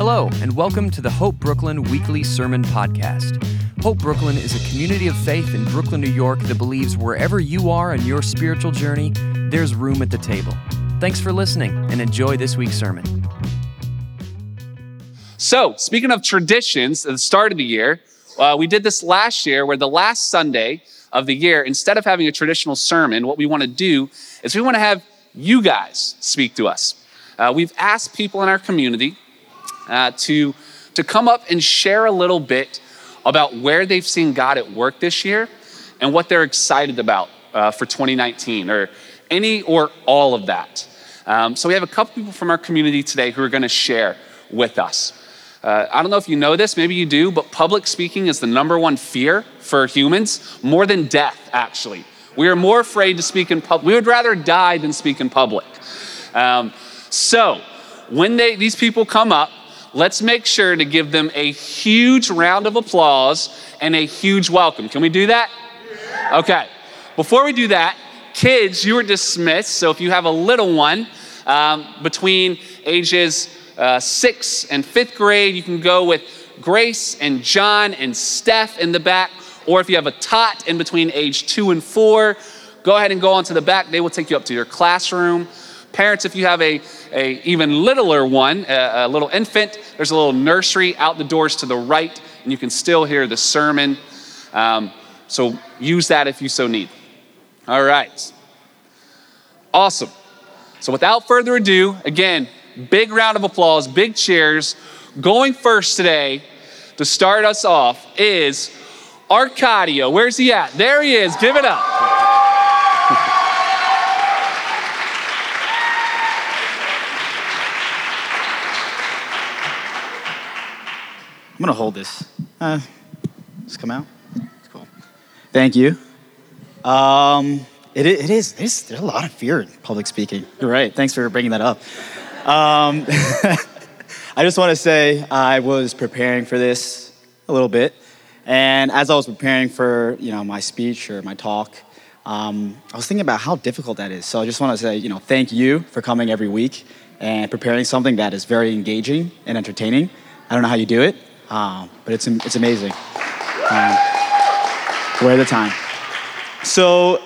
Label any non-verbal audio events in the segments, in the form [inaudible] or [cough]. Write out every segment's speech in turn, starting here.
Hello, and welcome to the Hope Brooklyn Weekly Sermon Podcast. Hope Brooklyn is a community of faith in Brooklyn, New York that believes wherever you are in your spiritual journey, there's room at the table. Thanks for listening and enjoy this week's sermon. So, speaking of traditions at the start of the year, uh, we did this last year where the last Sunday of the year, instead of having a traditional sermon, what we want to do is we want to have you guys speak to us. Uh, we've asked people in our community uh, to, to come up and share a little bit about where they've seen God at work this year and what they're excited about uh, for 2019 or any or all of that. Um, so we have a couple people from our community today who are going to share with us. Uh, I don't know if you know this, maybe you do, but public speaking is the number one fear for humans, more than death, actually. We are more afraid to speak in public. We would rather die than speak in public. Um, so, when they, these people come up, let's make sure to give them a huge round of applause and a huge welcome. Can we do that? Okay. Before we do that, kids, you are dismissed. So if you have a little one um, between ages uh, six and fifth grade, you can go with Grace and John and Steph in the back. Or if you have a tot in between age two and four, go ahead and go on to the back. They will take you up to your classroom. Parents, if you have a, a even littler one, a, a little infant, there's a little nursery out the doors to the right, and you can still hear the sermon. Um, so use that if you so need. All right. Awesome. So without further ado, again, big round of applause, big cheers. Going first today to start us off is Arcadio. Where's he at? There he is. Give it up. I'm gonna hold this. Uh, just come out. It's cool. Thank you. Um, it, it is. There's, there's a lot of fear in public speaking. You're right. Thanks for bringing that up. Um, [laughs] I just want to say I was preparing for this a little bit, and as I was preparing for you know my speech or my talk, um, I was thinking about how difficult that is. So I just want to say you know thank you for coming every week and preparing something that is very engaging and entertaining. I don't know how you do it, um, but it's it's amazing. Um, where the time. So,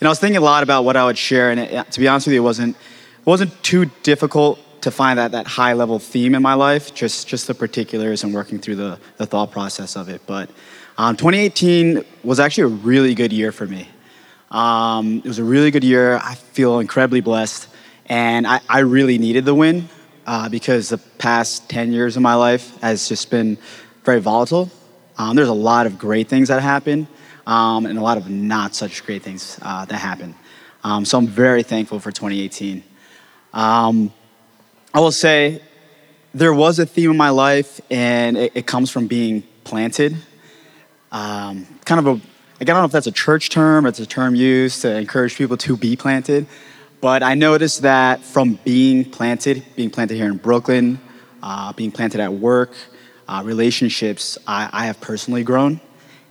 know, I was thinking a lot about what I would share, and it, to be honest with you, it wasn't it wasn't too difficult to find that that high level theme in my life. Just just the particulars and working through the the thought process of it. But um, 2018 was actually a really good year for me. Um, it was a really good year. I feel incredibly blessed, and I, I really needed the win uh, because the past 10 years of my life has just been very volatile. Um, there's a lot of great things that happen, um, and a lot of not such great things uh, that happen. Um, so I'm very thankful for 2018. Um, I will say there was a theme in my life, and it, it comes from being planted. Um, kind of a, I don't know if that's a church term, it's a term used to encourage people to be planted, but I noticed that from being planted, being planted here in Brooklyn, uh, being planted at work, uh, relationships, I, I have personally grown.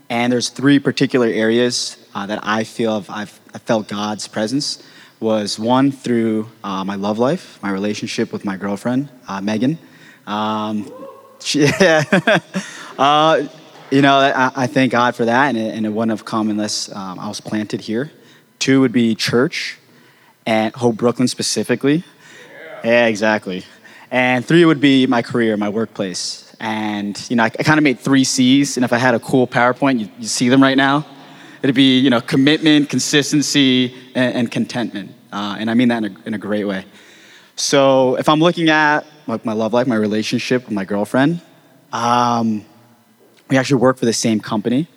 And there's three particular areas uh, that I feel I've, I've I felt God's presence was one through uh, my love life, my relationship with my girlfriend, uh, Megan. Um, [laughs] she, [laughs] uh, you know, I, I thank God for that, and it, and it wouldn't have come unless um, I was planted here. Two would be church, and Hope Brooklyn specifically. Yeah, exactly. And three would be my career, my workplace. And, you know, I, I kind of made three C's, and if I had a cool PowerPoint, you, you see them right now. It'd be, you know, commitment, consistency, and, and contentment. Uh, and I mean that in a, in a great way. So if I'm looking at like my love life, my relationship with my girlfriend, um, we actually work for the same company,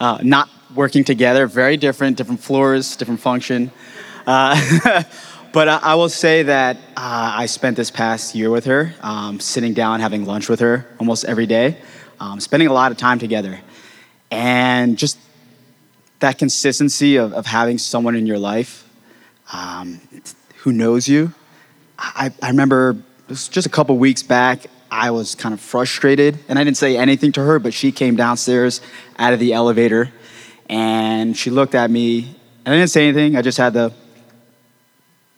uh, not working together, very different, different floors, different function. Uh, [laughs] but I, I will say that uh, I spent this past year with her, um, sitting down, having lunch with her almost every day, um, spending a lot of time together. And just that consistency of, of having someone in your life um, who knows you. I, I remember just a couple weeks back, I was kind of frustrated, and I didn't say anything to her, but she came downstairs out of the elevator and she looked at me, and I didn't say anything. I just had the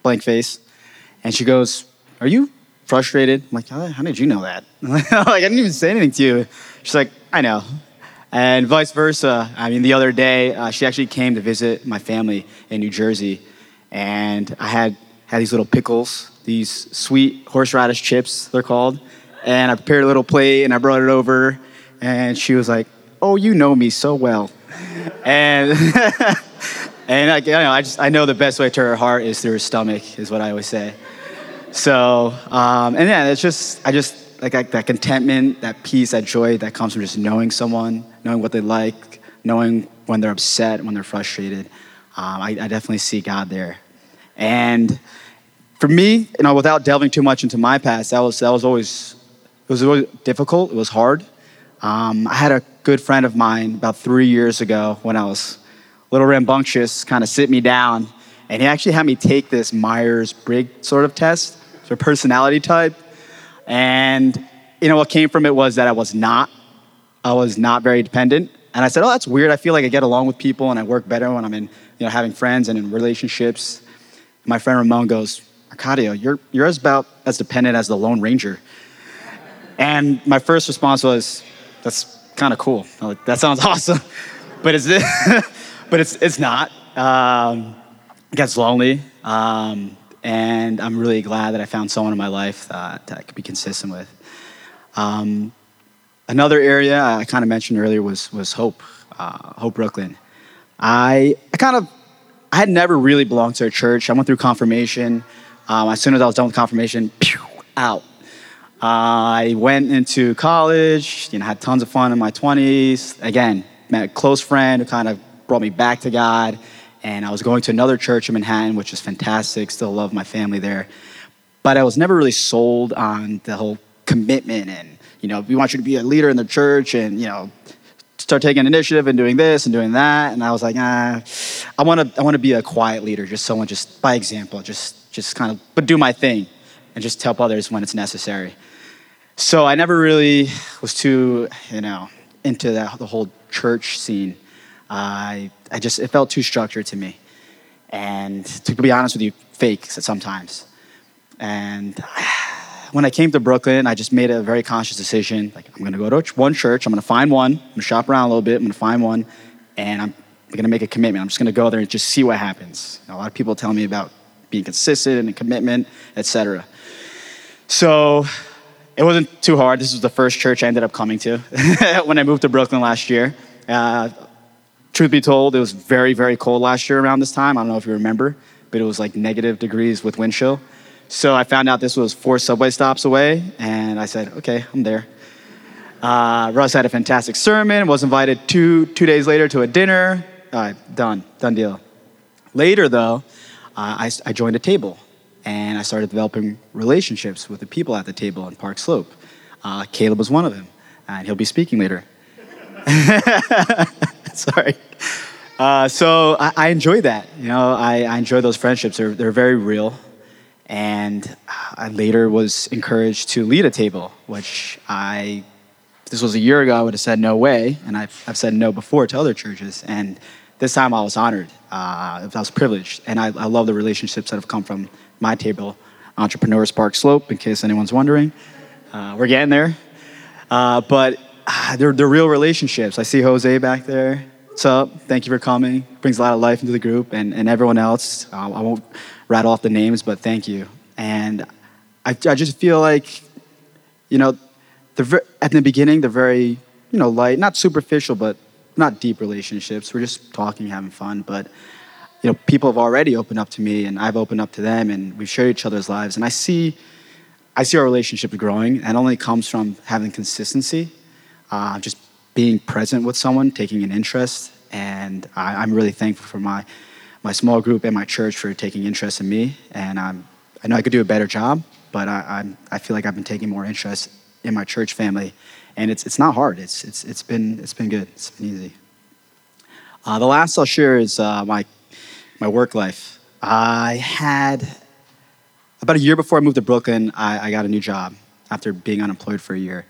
blank face. And she goes, Are you frustrated. I'm like, how, did you know that? [laughs] like, I didn't even say anything to you. She's like, I know. And vice versa. I mean, the other day, uh, she actually came to visit my family in New Jersey, and I had had these little pickles, these sweet horseradish chips, they're called. And I prepared a little plate, and I brought it over, and she was like, "Oh, you know me so well," and. [laughs] and I, you know, I just I know the best way to her heart is through her stomach, is what I always say. So, um, and yeah, it's just, I just, like, that contentment, that peace, that joy that comes from just knowing someone, knowing what they like, knowing when they're upset, when they're frustrated. Um, I, I definitely see God there. And for me, you know, without delving too much into my past, that was, that was always, it was always difficult. It was hard. Um, I had a good friend of mine about three years ago when I was little rambunctious, kind of sit me down, and he actually had me take this Myers Briggs sort of test of personality type. And you know what came from it was that I was not, I was not very dependent. And I said, oh, that's weird. I feel like I get along with people and I work better when I'm in, you know, having friends and in relationships. My friend Ramon goes, Arcadio, you're, you're as about as dependent as the Lone Ranger. And my first response was, that's kind of cool. Like, that sounds [laughs] awesome. but it's, [laughs] but it's, it's not. Um, it gets lonely. Um, and I'm really glad that I found someone in my life that, that I could be consistent with. Um, another area I kind of mentioned earlier was, was Hope, uh, Hope Brooklyn. I, I kind of, I had never really belonged to a church. I went through confirmation. Um, as soon as I was done with confirmation, pew, out. Uh, I went into college, you know, had tons of fun in my 20s. Again, met a close friend who kind of brought me back to God and I was going to another church in Manhattan, which is fantastic. Still love my family there, but I was never really sold on the whole commitment and you know we want you to be a leader in the church and you know start taking initiative and doing this and doing that. And I was like, ah, I want to I want to be a quiet leader, just someone just by example, just just kind of but do my thing and just help others when it's necessary. So I never really was too you know into that, the whole church scene. I, I just, it felt too structured to me. And to be honest with you, fake sometimes. And [sighs] when I came to Brooklyn, I just made a very conscious decision. Like, I'm gonna go to one church, I'm gonna find one, I'm gonna shop around a little bit, I'm gonna find one, and I'm gonna make a commitment. I'm just gonna go there and just see what happens. You know, a lot of people tell me about being consistent and commitment, etc. So it wasn't too hard. This was the first church I ended up coming to [laughs] when I moved to Brooklyn last year. Uh, truth be told, it was very, very cold last year around this time. I don't know if you remember, but it was like negative degrees with wind chill. So I found out this was four subway stops away, and I said, okay, I'm there. Uh, Russ had a fantastic sermon, was invited two, two days later to a dinner. Done, done deal. Later, though, uh, I, I joined a table, and I started developing relationships with the people at the table in Park Slope. Uh, Caleb was one of them, and he'll be speaking later. [laughs] [laughs] Sorry. Uh, so I, I, enjoy that. You know, I, I, enjoy those friendships. They're, they're very real. And I later was encouraged to lead a table, which I, this was a year ago, I would have said no way. And I've, I've said no before to other churches. And this time I was honored. Uh, I was privileged. And I, I love the relationships that have come from my table. Entrepreneurs Park Slope, in case anyone's wondering. Uh, we're getting there. Uh, but ah, they're, they're real relationships. I see Jose back there. What's up? Thank you for coming. Brings a lot of life into the group and, and everyone else. Uh, I won't rattle off the names, but thank you. And I, I just feel like, you know, the, at the beginning, they're very, you know, light, not superficial, but not deep relationships. We're just talking, having fun. But, you know, people have already opened up to me and I've opened up to them and we've shared each other's lives. And I see, I see our relationship growing and only comes from having consistency uh, just being present with someone, taking an interest. And I, am really thankful for my, my small group and my church for taking interest in me. And I'm, I know I could do a better job, but I, I'm, I feel like I've been taking more interest in my church family. And it's, it's not hard, it's, it's, it's, been, it's been good, it's been easy. Uh, the last I'll share is uh, my, my work life. I had, about a year before I moved to Brooklyn, I, I got a new job after being unemployed for a year.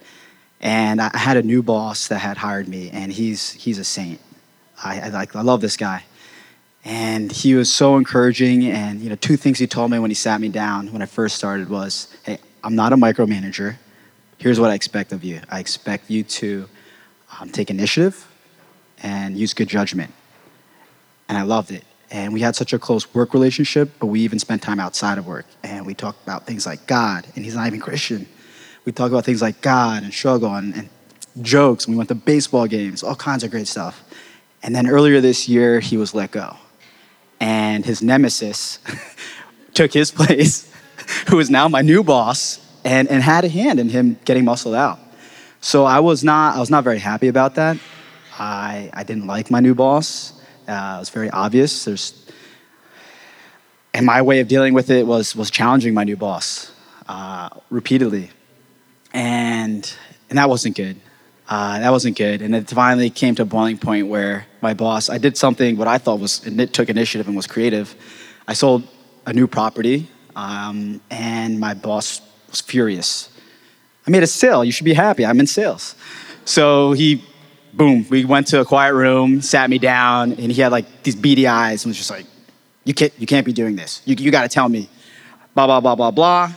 And I had a new boss that had hired me, and he's, he's a saint. I, I, like, I love this guy. And he was so encouraging. And you know, two things he told me when he sat me down when I first started was, "Hey, I'm not a micromanager. Here's what I expect of you I expect you to um, take initiative and use good judgment. And I loved it. And we had such a close work relationship, but we even spent time outside of work. And we talked about things like God, and he's not even Christian. We talked about things like God and struggle and, and jokes. And we went to baseball games, all kinds of great stuff. And then earlier this year, he was let go. And his nemesis [laughs] took his place, [laughs] who is now my new boss, and, and had a hand in him getting muscled out. So I was not, I was not very happy about that. I, I didn't like my new boss. Uh, it was very obvious. There's, and my way of dealing with it was, was challenging my new boss uh, repeatedly. And, and that wasn't good. Uh, that wasn't good. And it finally came to a boiling point where my boss, I did something what I thought was, it took initiative and was creative. I sold a new property, um, and my boss was furious. I made a sale. You should be happy. I'm in sales. So he boom, we went to a quiet room, sat me down, and he had like these beady eyes and was just like, you can't, you can't be doing this. You, you gotta tell me. Blah, blah, blah, blah, blah.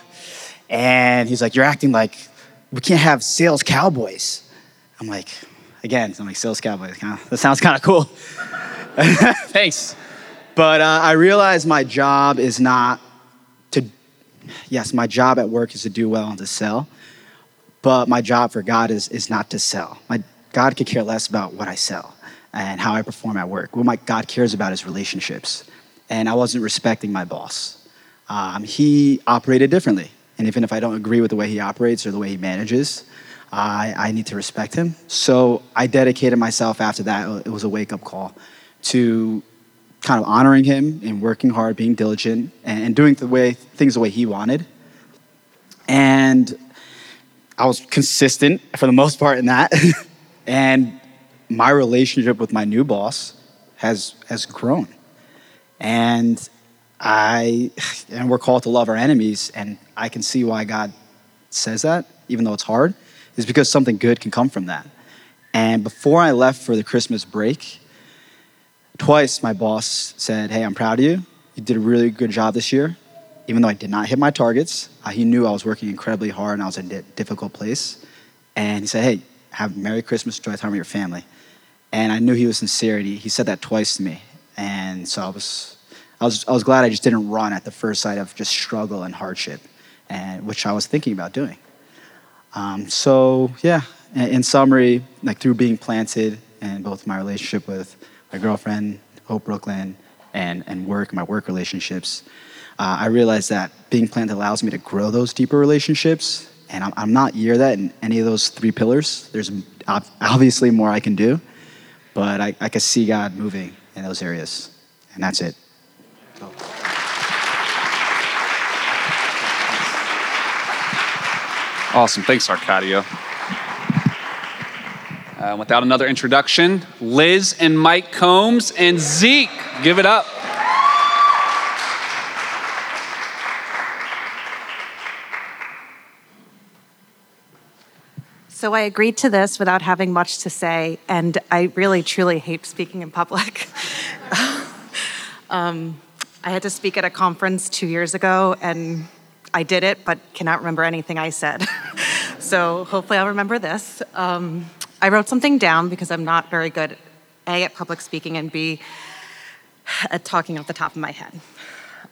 And he's like, you're acting like we can't have sales cowboys. I'm like, again, I'm like, sales cowboys. That sounds kind of cool. [laughs] Thanks. But uh, I realized my job is not to, yes, my job at work is to do well and to sell. But my job for God is, is not to sell. My God could care less about what I sell and how I perform at work. What my God cares about is relationships. And I wasn't respecting my boss. Um, he operated differently. And even if I don't agree with the way he operates or the way he manages, I, I need to respect him. So I dedicated myself after that. It was a wake up call to kind of honoring him and working hard, being diligent, and, and doing the way, things the way he wanted. And I was consistent for the most part in that. [laughs] And my relationship with my new boss has has grown. And I and we're called to love our enemies, and I can see why God says that, even though it's hard, is because something good can come from that. And before I left for the Christmas break, twice my boss said, Hey, I'm proud of you. You did a really good job this year. Even though I did not hit my targets, uh, he knew I was working incredibly hard and I was in a difficult place. And he said, Hey, have Merry Christmas, enjoy time with your family. And I knew he was sincere. He, he said that twice to me. And so I was, I, was, I was glad I just didn't run at the first sight of just struggle and hardship, and, which I was thinking about doing. Um, so, yeah, in, summary, like through being planted and both my relationship with my girlfriend, Hope Brooklyn, and, and work, my work relationships, uh, I realized that being planted allows me to grow those deeper relationships and I'm, I'm not near that in any of those three pillars. There's obviously more I can do, but I, I can see God moving in those areas, and that's it. So. Awesome. Thanks, Arcadio. Uh, without another introduction, Liz and Mike Combs and Zeke, give it up. So I agreed to this without having much to say, and I really truly hate speaking in public. [laughs] um, I had to speak at a conference two years ago, and I did it, but cannot remember anything I said. [laughs] so hopefully I'll remember this. Um, I wrote something down because I'm not very good, A, at public speaking, and B, at talking off the top of my head.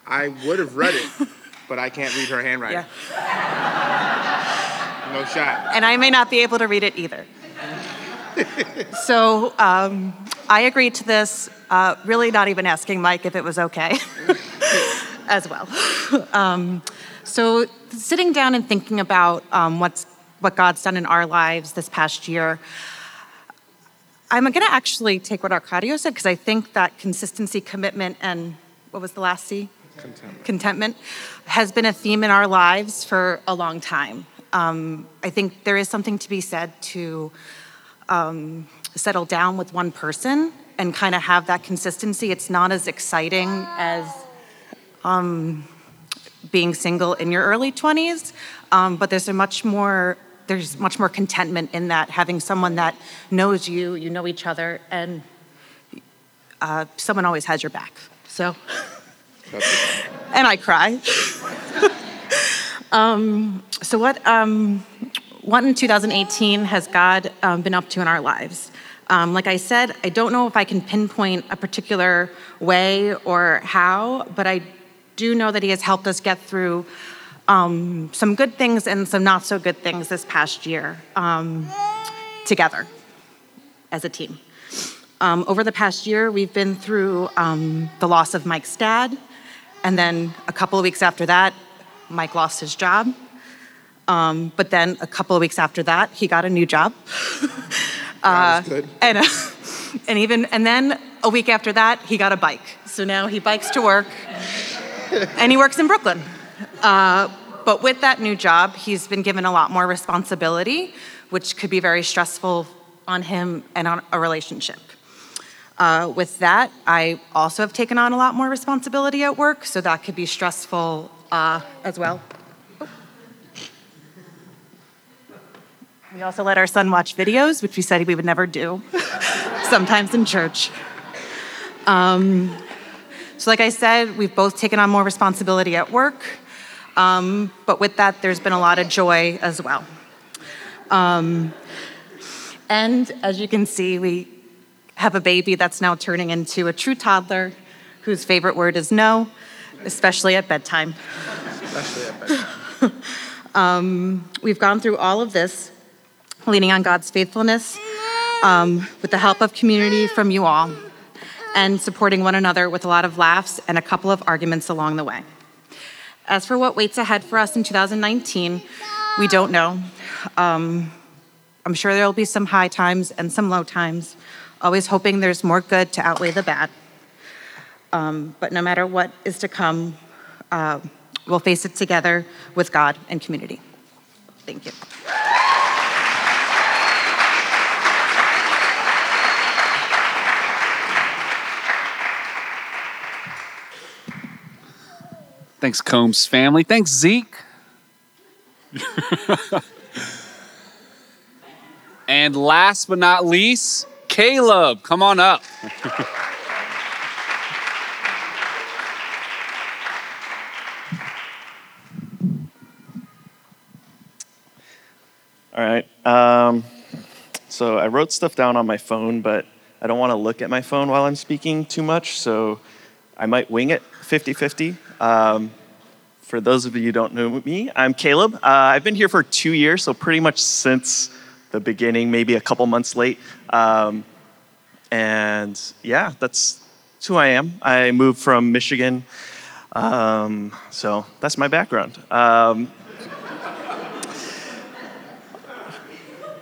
I would have read it, but I can't read her handwriting. Yeah. No shot. And I may not be able to read it either. [laughs] so um, I agreed to this, uh, really not even asking Mike if it was okay [laughs] as well. [laughs] Um, so sitting down and thinking about um, what's what God's done in our lives this past year, I'm going to actually take what Arcadio said because I think that consistency, commitment, and what was the last C? Contentment. Contentment has been a theme in our lives for a long time um, I think there is something to be said to um, settle down with one person and kind of have that consistency. It's not as exciting as um, being single in your early 20s, um, but there's a much more there's much more contentment in that having someone that knows you, you know each other, and uh, someone always has your back. So, [laughs] and I cry. [laughs] Um, so what, um, what in 2018 has God um, been up to in our lives? Um, like I said, I don't know if I can pinpoint a particular way or how, but I do know that He has helped us get through um, some good things and some not so good things this past year um, together as a team. Um, over the past year, we've been through um, the loss of Mike's dad, and then a couple of weeks after that, Mike lost his job. Um, but then a couple of weeks after that, he got a new job. [laughs] Is good. and, uh, [laughs] and even and then a week after that, he got a bike. So now he bikes to work, and he works in Brooklyn. Uh, but with that new job, he's been given a lot more responsibility, which could be very stressful on him and on a relationship. Uh, with that, I also have taken on a lot more responsibility at work, so that could be stressful uh, as well. We also let our son watch videos, which we said we would never do, [laughs] sometimes in church. Um, so, like I said, we've both taken on more responsibility at work, um, but with that, there's been a lot of joy as well. Um, and as you can see, we have a baby that's now turning into a true toddler whose favorite word is no, especially at bedtime. Especially at bedtime. [laughs] Um, we've gone through all of this, leaning on God's faithfulness, um, with the help of community from you all, and supporting one another with a lot of laughs and a couple of arguments along the way. As for what waits ahead for us in 2019, we don't know. Um, I'm sure there will be some high times and some low times, always hoping there's more good to outweigh the bad. Um, but no matter what is to come, uh, we'll face it together with God and community. Thank you. Thanks, Combs family. Thanks, Zeke. and last but not least, Caleb. Come on up. All right. Um, so I wrote stuff down on my phone, but I don't want to look at my phone while I'm speaking too much, so I might wing it 50 50. Um, for those of you who don't know me, I'm Caleb. Uh, I've been here for two years, so pretty much since the beginning, maybe a couple months late. Um, and yeah, that's, who I am. I moved from Michigan, um, so that's my background. Um,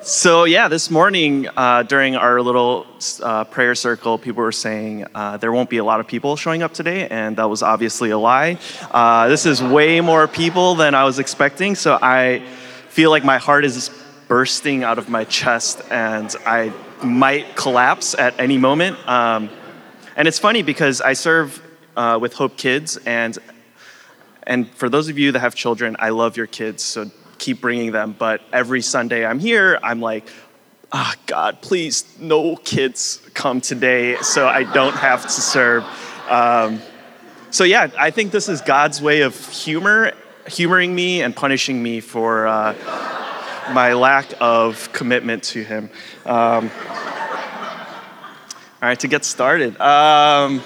So, yeah, this morning uh, during our little uh, prayer circle, people were saying uh, there won't be a lot of people showing up today, and that was obviously a lie. Uh, this is way more people than I was expecting, so I feel like my heart is bursting out of my chest, and I might collapse at any moment. Um, and it's funny because I serve uh, with Hope Kids, and and for those of you that have children, I love your kids, so keep bringing them. But every Sunday I'm here, I'm like, oh, God, please, no kids come today so I don't have to serve. Um, so, yeah, I think this is God's way of humor, humoring me and punishing me for uh, my lack of commitment to Him. Um, all right, to get started. Um,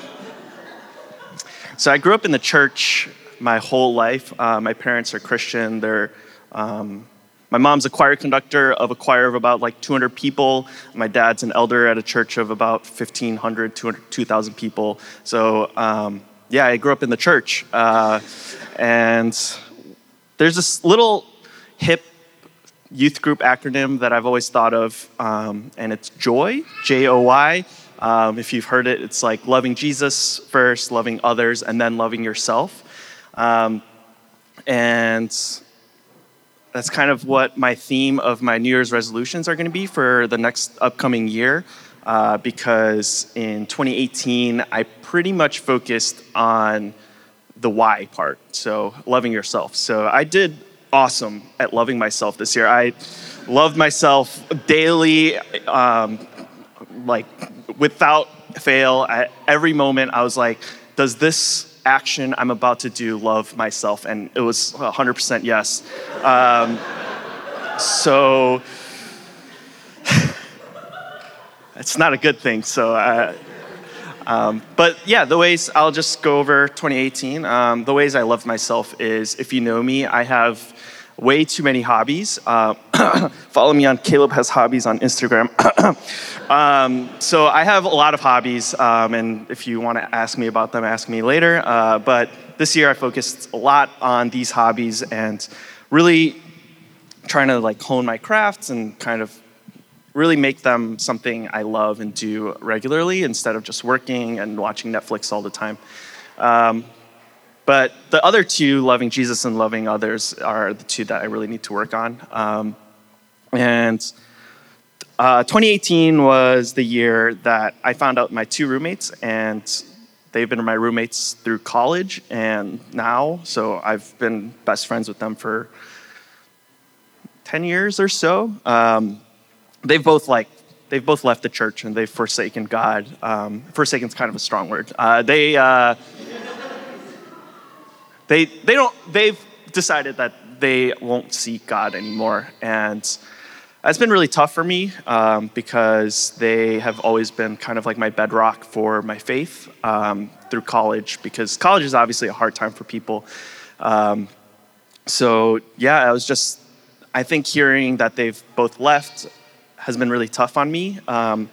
so, I grew up in the church my whole life. Uh, my parents are Christian. They're um, my mom's a choir conductor of a choir of about like 200 people. My dad's an elder at a church of about 1,500, 2,000 people. So, um, yeah, I grew up in the church. Uh, and there's this little hip youth group acronym that I've always thought of, um, and it's JOY, J O Y. Um, if you've heard it, it's like loving Jesus first, loving others, and then loving yourself. Um, and that's kind of what my theme of my New Year's resolutions are going to be for the next upcoming year. Uh, because in 2018, I pretty much focused on the why part, so loving yourself. So I did awesome at loving myself this year. I loved myself daily, um, like without fail. At every moment, I was like, does this action I'm about to do love myself? And it was 100% yes. Um, so [sighs] it's not a good thing. So, uh, um, but yeah, the ways I'll just go over 2018. Um, the ways I love myself is if you know me, I have way too many hobbies. Uh, [clears throat] follow me on Caleb Has Hobbies on Instagram. [clears throat] um, so I have a lot of hobbies, um, and if you want to ask me about them, ask me later. Uh, but this year I focused a lot on these hobbies and really trying to like hone my crafts and kind of really make them something I love and do regularly instead of just working and watching Netflix all the time. Um, but the other two, loving Jesus and loving others, are the two that I really need to work on. Um, and uh, 2018 was the year that I found out my two roommates, and they've been my roommates through college and now. So I've been best friends with them for 10 years or so. Um, they've both like they've both left the church and they've forsaken God. Um, forsaken's kind of a strong word. Uh, they uh, they they don't they've decided that they won't seek God anymore, and that's been really tough for me um, because they have always been kind of like my bedrock for my faith um, through college. Because college is obviously a hard time for people. Um, so yeah, I was just I think hearing that they've both left has been really tough on me um,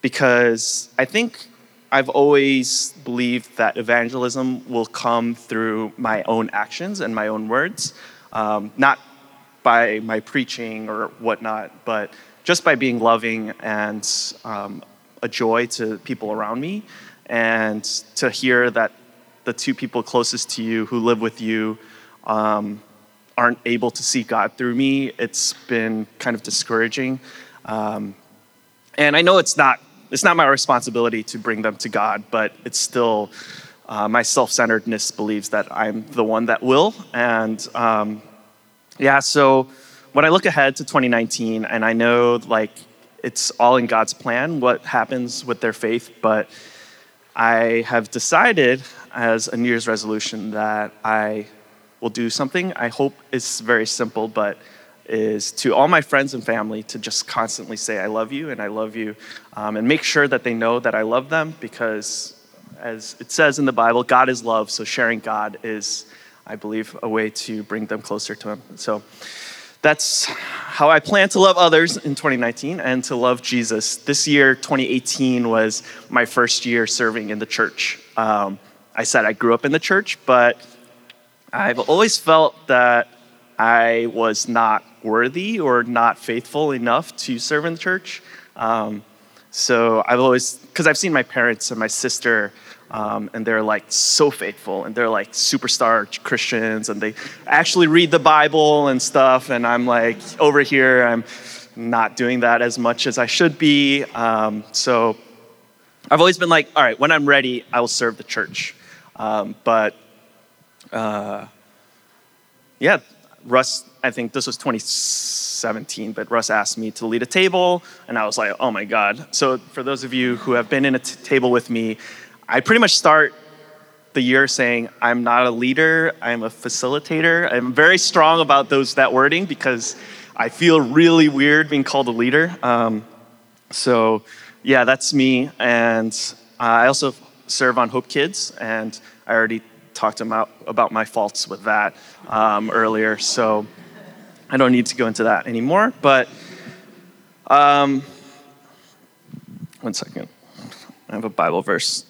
because I think I've always believed that evangelism will come through my own actions and my own words, um, not by my preaching or whatnot, but just by being loving and um, a joy to people around me, and to hear that the two people closest to you who live with you um, aren't able to see God through me, it's been kind of discouraging. Um, and I know it's not it's not my responsibility to bring them to God, but it's still uh, my self-centeredness believes that I'm the one that will. And um, yeah, so when I look ahead to 2019, and I know like it's all in God's plan what happens with their faith, but I have decided as a New Year's resolution that I will do something. I hope it's very simple, but is to all my friends and family to just constantly say, I love you and I love you, um, and make sure that they know that I love them because, as it says in the Bible, God is love. So sharing God is, I believe, a way to bring them closer to Him. So that's how I plan to love others in 2019 and to love Jesus. This year, 2018, was my first year serving in the church. Um, I said I grew up in the church, but I've always felt that I was not worthy or not faithful enough to serve in the church. Um, so I've always, because I've seen my parents and my sister, um, and they're like so faithful and they're like superstar Christians and they actually read the Bible and stuff. And I'm like over here, I'm not doing that as much as I should be. Um, so I've always been like, all right, when I'm ready, I will serve the church. Um, but uh, yeah, Russ, I think this was 2017, but Russ asked me to lead a table, and I was like, oh my God. So, for those of you who have been in a t- table with me, I pretty much start the year saying, I'm not a leader, I'm a facilitator. I'm very strong about those that wording because I feel really weird being called a leader. Um, so, yeah, that's me. And uh, I also serve on Hope Kids, and I already talked about, about my faults with that um, earlier, so I don't need to go into that anymore. But um, one second, I have a Bible verse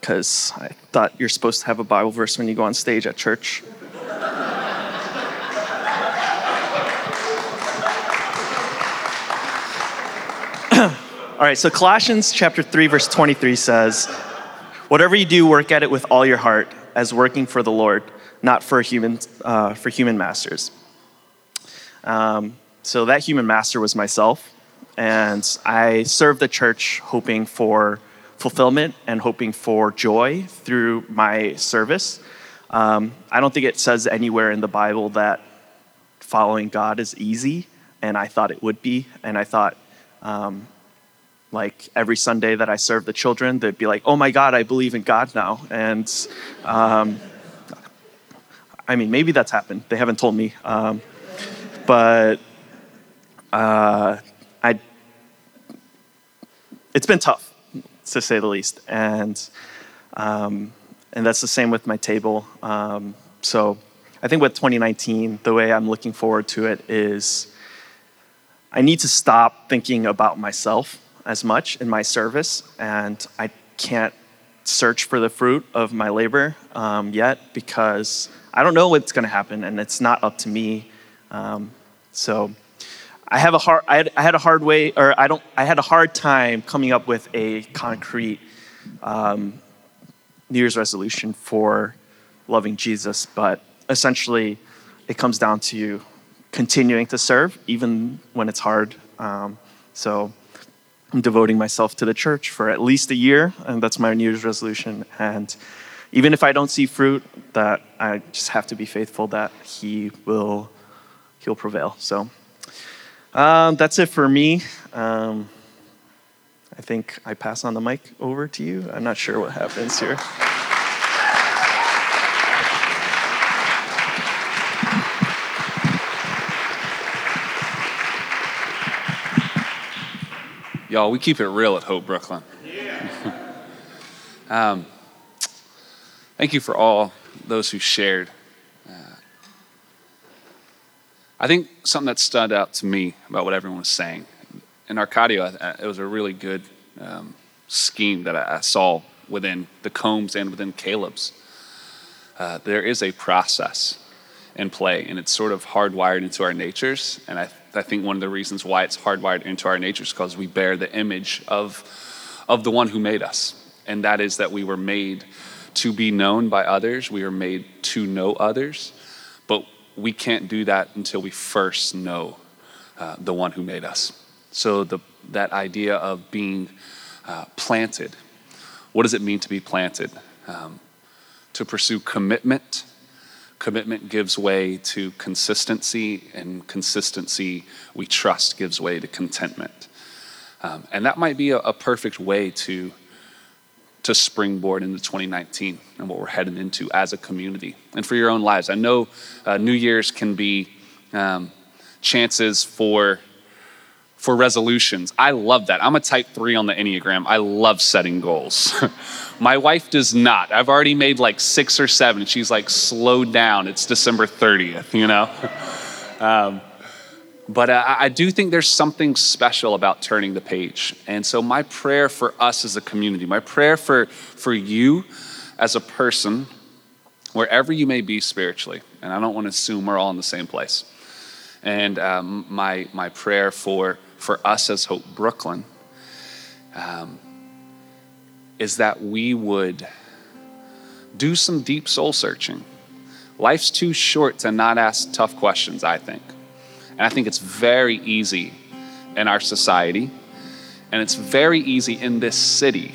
because I thought you're supposed to have a Bible verse when you go on stage at church. [clears throat] All right, so Colossians chapter 3 verse 23 says, "Whatever you do, work at it with all your heart, as working for the Lord, not for human, uh, for human masters. Um, so that human master was myself, and I served the church hoping for fulfillment and hoping for joy through my service. Um, I don't think it says anywhere in the Bible that following God is easy, and I thought it would be, and I thought um, like every Sunday that I serve the children, they'd be like, "Oh my God, I believe in God now." And um, I mean, maybe that's happened. They haven't told me, um, but uh, I. It's been tough, to say the least, and um, and that's the same with my table. Um, so I think with 2019, the way I'm looking forward to it is. I need to stop thinking about myself as much in my service, and I can't search for the fruit of my labor um, yet because I don't know what's going to happen, and it's not up to me. Um, so I have a hard, I had, I had, a hard way, or I don't, I had a hard time coming up with a concrete um, New Year's resolution for loving Jesus, but essentially, it comes down to continuing to serve even when it's hard. Um, so I'm devoting myself to the church for at least a year, and that's my New Year's resolution. And even if I don't see fruit, that I just have to be faithful that He will He'll prevail. So um, that's it for me. Um, I think I pass on the mic over to you. I'm not sure what happens here. Y'all, we keep it real at Hope Brooklyn. [laughs] um, thank you for all those who shared. Uh, I think something that stood out to me about what everyone was saying in Arcadio, it was a really good um, scheme that I, saw within the Combs and within Caleb's. Uh, there is a process in play, and it's sort of hardwired into our natures. And I I think one of the reasons why it's hardwired into our natures is because we bear the image of, of the one who made us. And that is that we were made to be known by others, we were made to know others, we can't do that until we first know uh, the one who made us. So, the, that idea of being uh, planted, what does it mean to be planted? Um, to pursue commitment Commitment gives way to consistency, and consistency, we trust, gives way to contentment. Um, and that might be a, a, perfect way to, to springboard into 2019 and what we're heading into as a community and for your own lives. I know uh, New Year's can be um, chances for for resolutions. I love that. I'm a type three on the Enneagram. I love setting goals. [laughs] My wife does not. I've already made like six or seven. She's like, slow down. It's December 30th, you know? [laughs] um, but uh, I do think there's something special about turning the page. And so, my prayer for us as a community, my prayer for, for you as a person, wherever you may be spiritually, and I don't want to assume we're all in the same place. And um, my, my prayer for for us as Hope Brooklyn um, is that we would do some deep soul searching. Life's too short to not ask tough questions, I think. And I think it's very easy in our society, and it's very easy in this city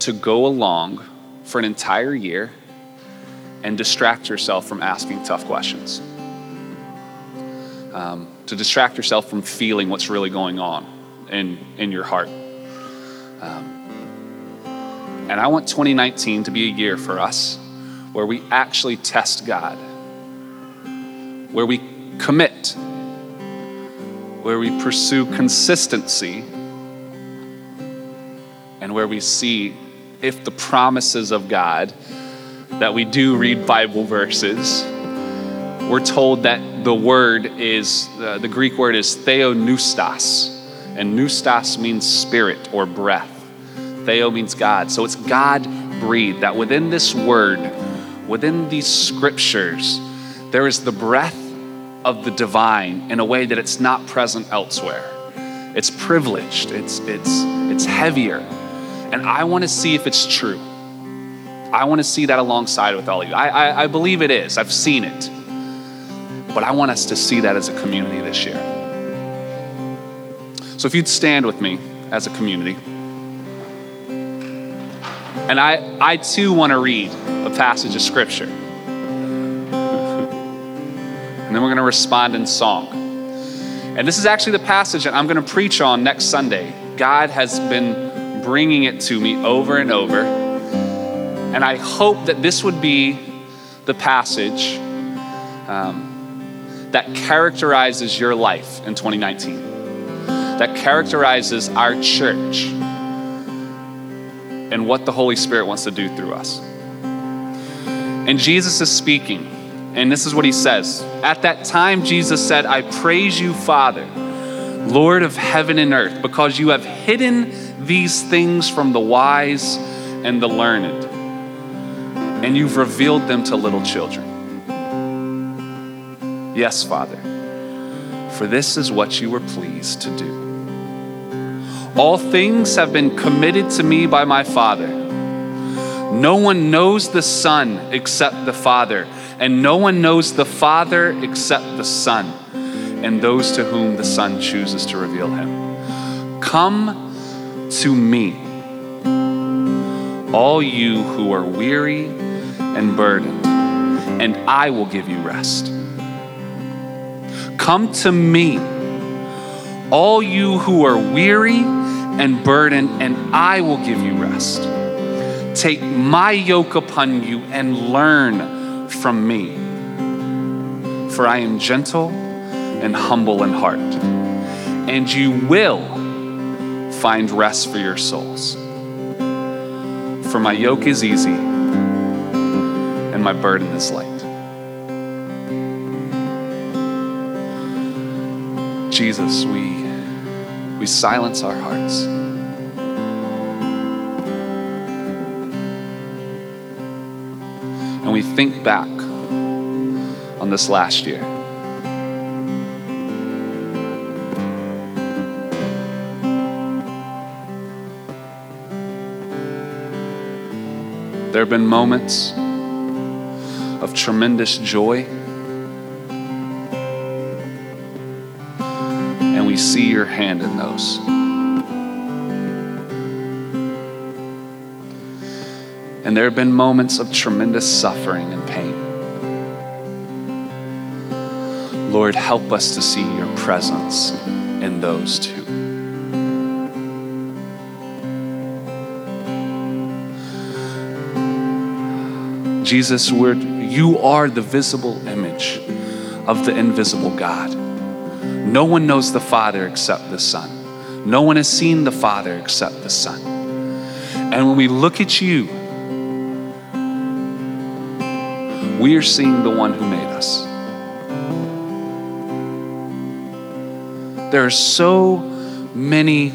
to go along for an entire year and distract yourself from asking tough questions. Um, to distract yourself from feeling what's really going on in, in your heart. Um, and I want 2019 to be a year for us where we actually test God, where we commit, where we pursue consistency, and where we see if the promises of God that we do read Bible verses we're told that the word is, uh, the Greek word is theopneustos, and pneustos means spirit or breath. Theo means God. So it's God breathed, that within this word, within these scriptures, there is the breath of the divine in a way that it's not present elsewhere. It's privileged, it's, it's, it's heavier. And I want to see if it's true. I want to see that alongside with all of you. I, I, I believe it is. I've seen it. But I want us to see that as a community this year. So if you'd stand with me as a community. And I, I too want to read a passage of scripture. And then we're going to respond in song. And this is actually the passage that I'm going to preach on next Sunday God has been bringing it to me over and over. And I hope that this would be the passage um, that characterizes your life in 2019, that characterizes our church and what the Holy Spirit wants to do through us. And Jesus is speaking, and this is what he says. At that time, Jesus said, I praise you, Father, Lord of heaven and earth, because you have hidden these things from the wise and the learned, and you've revealed them to little children. Yes, Father, for this is what you were pleased to do. All things have been committed to me by my Father. No one knows the Son except the Father, and no one knows the Father except the Son, and those to whom the Son chooses to reveal him. Come to me, all you who are weary and burdened, and I will give you rest. Come to me, all you who are weary and burdened, and I will give you rest. Take my yoke upon you and learn from me. For I am gentle and humble in heart, and you will find rest for your souls. For my yoke is easy and my burden is light. Jesus, we, we silence our hearts. And we think back on this last year. There have been moments of tremendous joy, and we see your hand in those. And there have been moments of tremendous suffering and pain. Lord, help us to see your presence in those too. Jesus, you are the visible image of the invisible God. No one knows the Father except the Son. No one has seen the Father except the Son. And when we look at you, we are seeing the one who made us. There are so many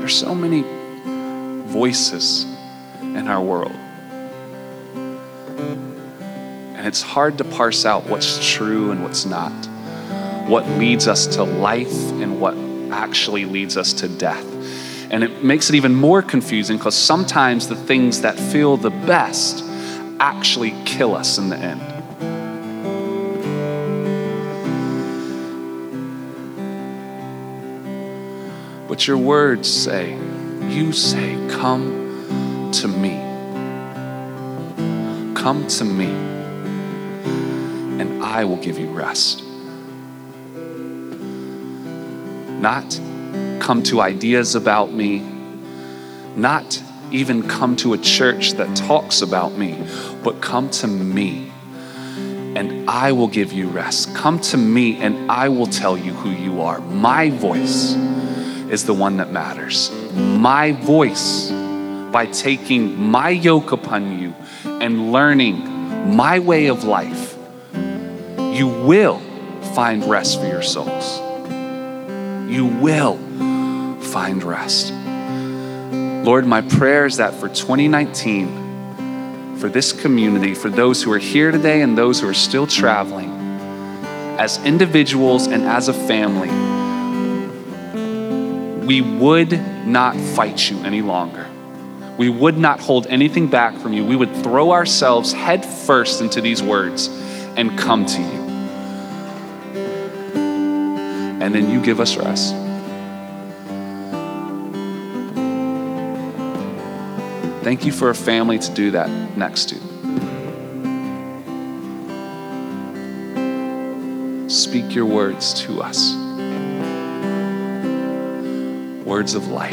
there's so many voices in our world. And it's hard to parse out what's true and what's not, what leads us to life and what actually leads us to death. And it makes it even more confusing because sometimes the things that feel the best actually kill us in the end. But your words say, you say, Come to me. Come to me, and I will give you rest. Not come to ideas about me, not even come to a church that talks about me, but come to me and I will give you rest. Come to me and I will tell you who you are. My voice is the one that matters. My voice, by taking my yoke upon you and learning my way of life, you will find rest for your souls. You will find rest. Lord, my prayer is that for 2019, for this community, for those who are here today and those who are still traveling, as individuals and as a family, we would not fight you any longer. We would not hold anything back from you. We would throw ourselves head first into these words and come to you. And then you give us rest. Thank you for a family to do that next to. speak your words to us. Words of life.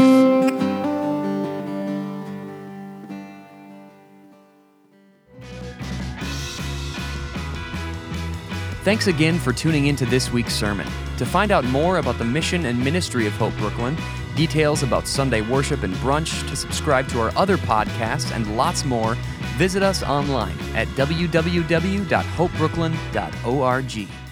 Thanks again for tuning into this week's sermon. To find out more about the mission and ministry of Hope Brooklyn, details about Sunday worship and brunch, to subscribe to our other podcasts, and lots more, visit us online at www.hopebrooklyn.org.